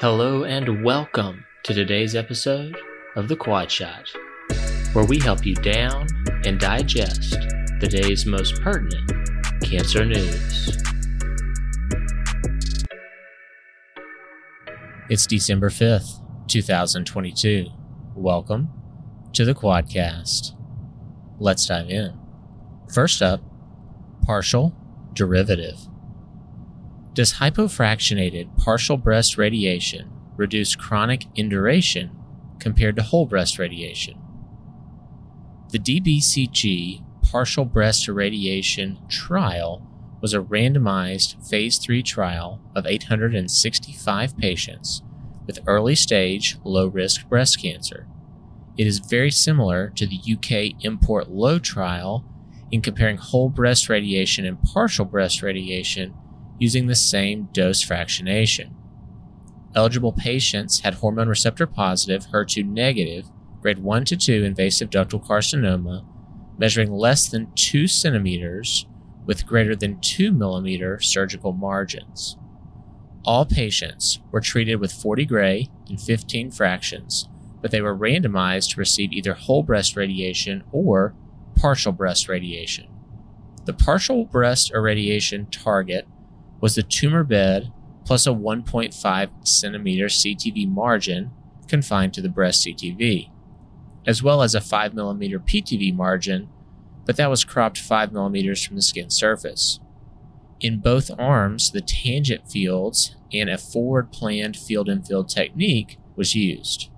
Hello and welcome to today's episode of The Quad Shot, where we help you down and digest the day's most pertinent cancer news. It's December 5th, 2022. Welcome to the Quadcast. Let's dive in. First up, partial derivative. Does hypofractionated partial breast radiation reduce chronic induration compared to whole breast radiation? The DBCG partial breast irradiation trial was a randomized phase 3 trial of 865 patients with early stage low risk breast cancer. It is very similar to the UK import low trial in comparing whole breast radiation and partial breast radiation using the same dose fractionation. Eligible patients had hormone receptor positive, HER2 negative, grade 1 to 2 invasive ductal carcinoma, measuring less than 2 centimeters with greater than 2 millimeter surgical margins. All patients were treated with 40 gray and 15 fractions, but they were randomized to receive either whole breast radiation or partial breast radiation. The partial breast irradiation target was the tumor bed plus a 1.5 centimeter CTV margin confined to the breast CTV, as well as a 5 millimeter PTV margin, but that was cropped 5 millimeters from the skin surface. In both arms, the tangent fields and a forward planned field in field technique was used.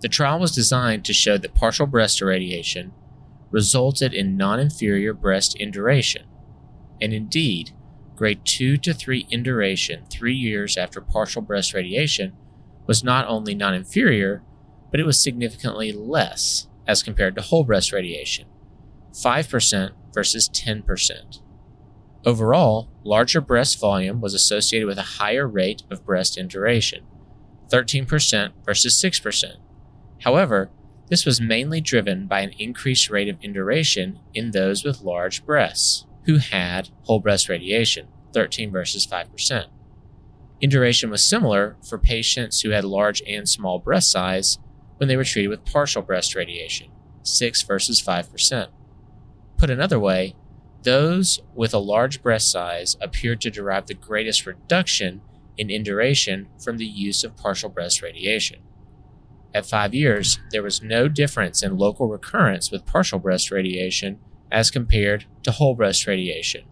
The trial was designed to show that partial breast irradiation resulted in non inferior breast induration, and indeed, grade 2 to 3 induration three years after partial breast radiation was not only non inferior, but it was significantly less as compared to whole breast radiation 5% versus 10%. Overall, larger breast volume was associated with a higher rate of breast induration 13% versus 6%. However, this was mainly driven by an increased rate of induration in those with large breasts who had whole breast radiation, 13 versus 5%. Induration was similar for patients who had large and small breast size when they were treated with partial breast radiation, 6 versus 5%. Put another way, those with a large breast size appeared to derive the greatest reduction in induration from the use of partial breast radiation. At five years, there was no difference in local recurrence with partial breast radiation as compared to whole breast radiation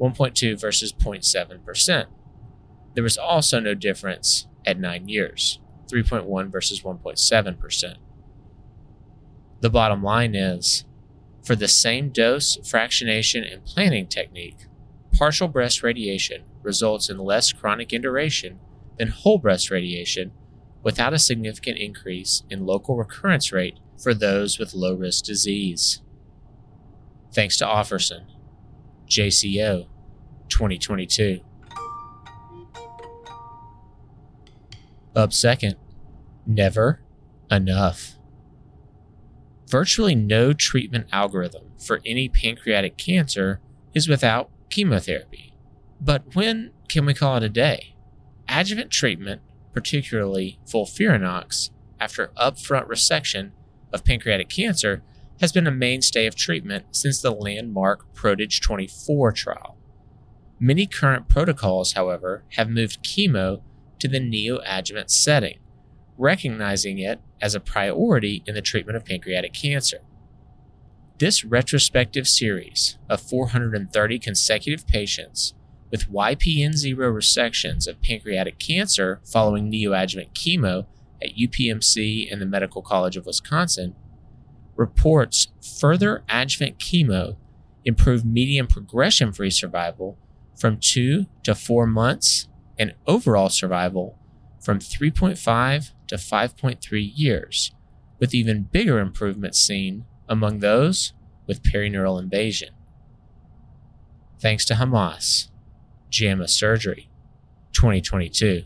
1.2 versus 0.7%. There was also no difference at nine years 3.1 versus 1.7%. The bottom line is for the same dose, fractionation, and planning technique, partial breast radiation results in less chronic induration than whole breast radiation without a significant increase in local recurrence rate for those with low risk disease thanks to Offersen. JCO 2022. Up second, never enough. Virtually no treatment algorithm for any pancreatic cancer is without chemotherapy. But when can we call it a day? Adjuvant treatment, particularly FOLFIRINOX, after upfront resection of pancreatic cancer, has been a mainstay of treatment since the landmark PRODIGE 24 trial. Many current protocols, however, have moved chemo to the neoadjuvant setting, recognizing it as a priority in the treatment of pancreatic cancer. This retrospective series of 430 consecutive patients with YPN0 resections of pancreatic cancer following neoadjuvant chemo at UPMC and the Medical College of Wisconsin reports further adjuvant chemo improved median progression free survival from 2 to 4 months and overall survival from 3.5 to 5.3 years, with even bigger improvements seen among those with perineural invasion. Thanks to Hammad, JAMA Surgery 2022.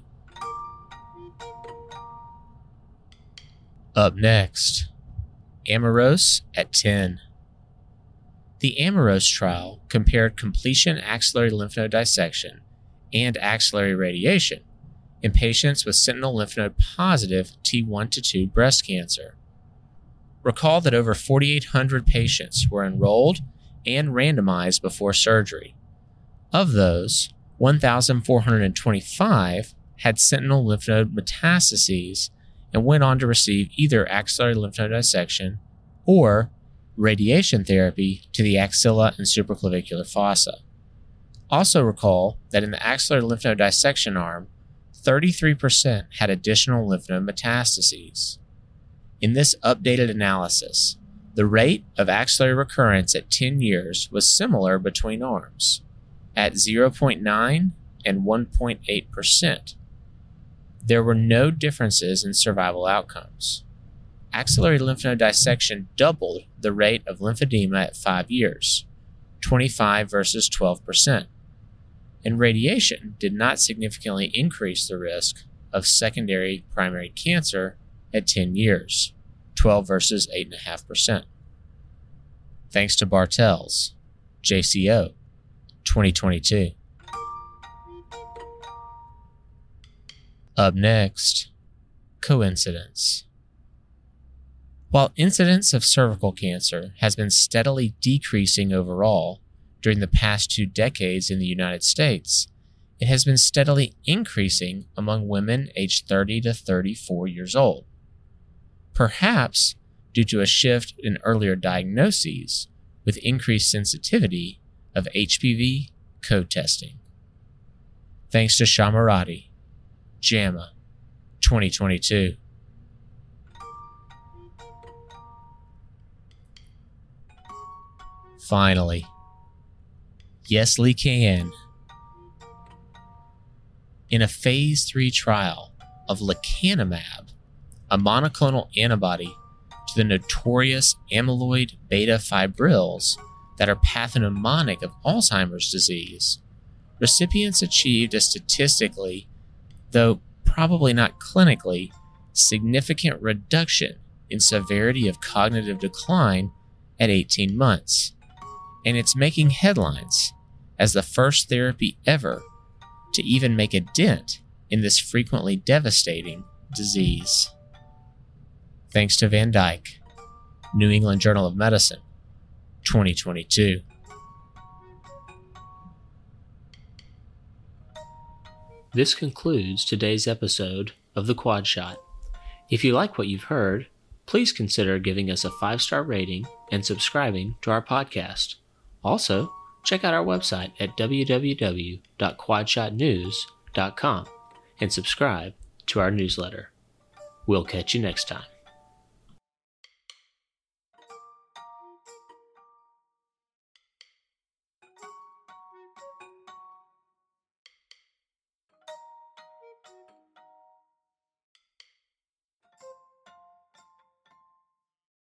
Up next, AMAROS at 10. The AMAROS trial compared completion axillary lymph node dissection and axillary radiation in patients with sentinel lymph node positive T1 to 2 breast cancer. Recall that over 4,800 patients were enrolled and randomized before surgery. Of those, 1,425 had sentinel lymph node metastases and went on to receive either axillary lymph node dissection or radiation therapy to the axilla and supraclavicular fossa. Also, recall that in the axillary lymph node dissection arm, 33% had additional lymph node metastases. In this updated analysis, the rate of axillary recurrence at 10 years was similar between arms, at 0.9 and 1.8%. There were no differences in survival outcomes. Axillary lymph node dissection doubled the rate of lymphedema at 5 years, 25 versus 12% and radiation did not significantly increase the risk of secondary primary cancer at 10 years, 12 versus 8.5%. Thanks to Bartels, JCO, 2022. Up next, coincidence. While incidence of cervical cancer has been steadily decreasing overall, during the past two decades in the United States, it has been steadily increasing among women aged 30 to 34 years old. Perhaps due to a shift in earlier diagnoses with increased sensitivity of HPV co-testing. Thanks to Shamarati, JAMA 2022. Finally, Yes, Lee can. In a phase 3 trial of lecanemab, a monoclonal antibody to the notorious amyloid beta fibrils that are pathognomonic of Alzheimer's disease, recipients achieved a statistically, though probably not clinically, significant reduction in severity of cognitive decline at 18 months. And it's making headlines as the first therapy ever to even make a dent in this frequently devastating disease. Thanks to Van Dyck, New England Journal of Medicine, 2022. This concludes today's episode of The Quad Shot. If you like what you've heard, please consider giving us a five star rating and subscribing to our podcast. Also, check out our website at www.quadshotnews.com and subscribe to our newsletter. We'll catch you next time.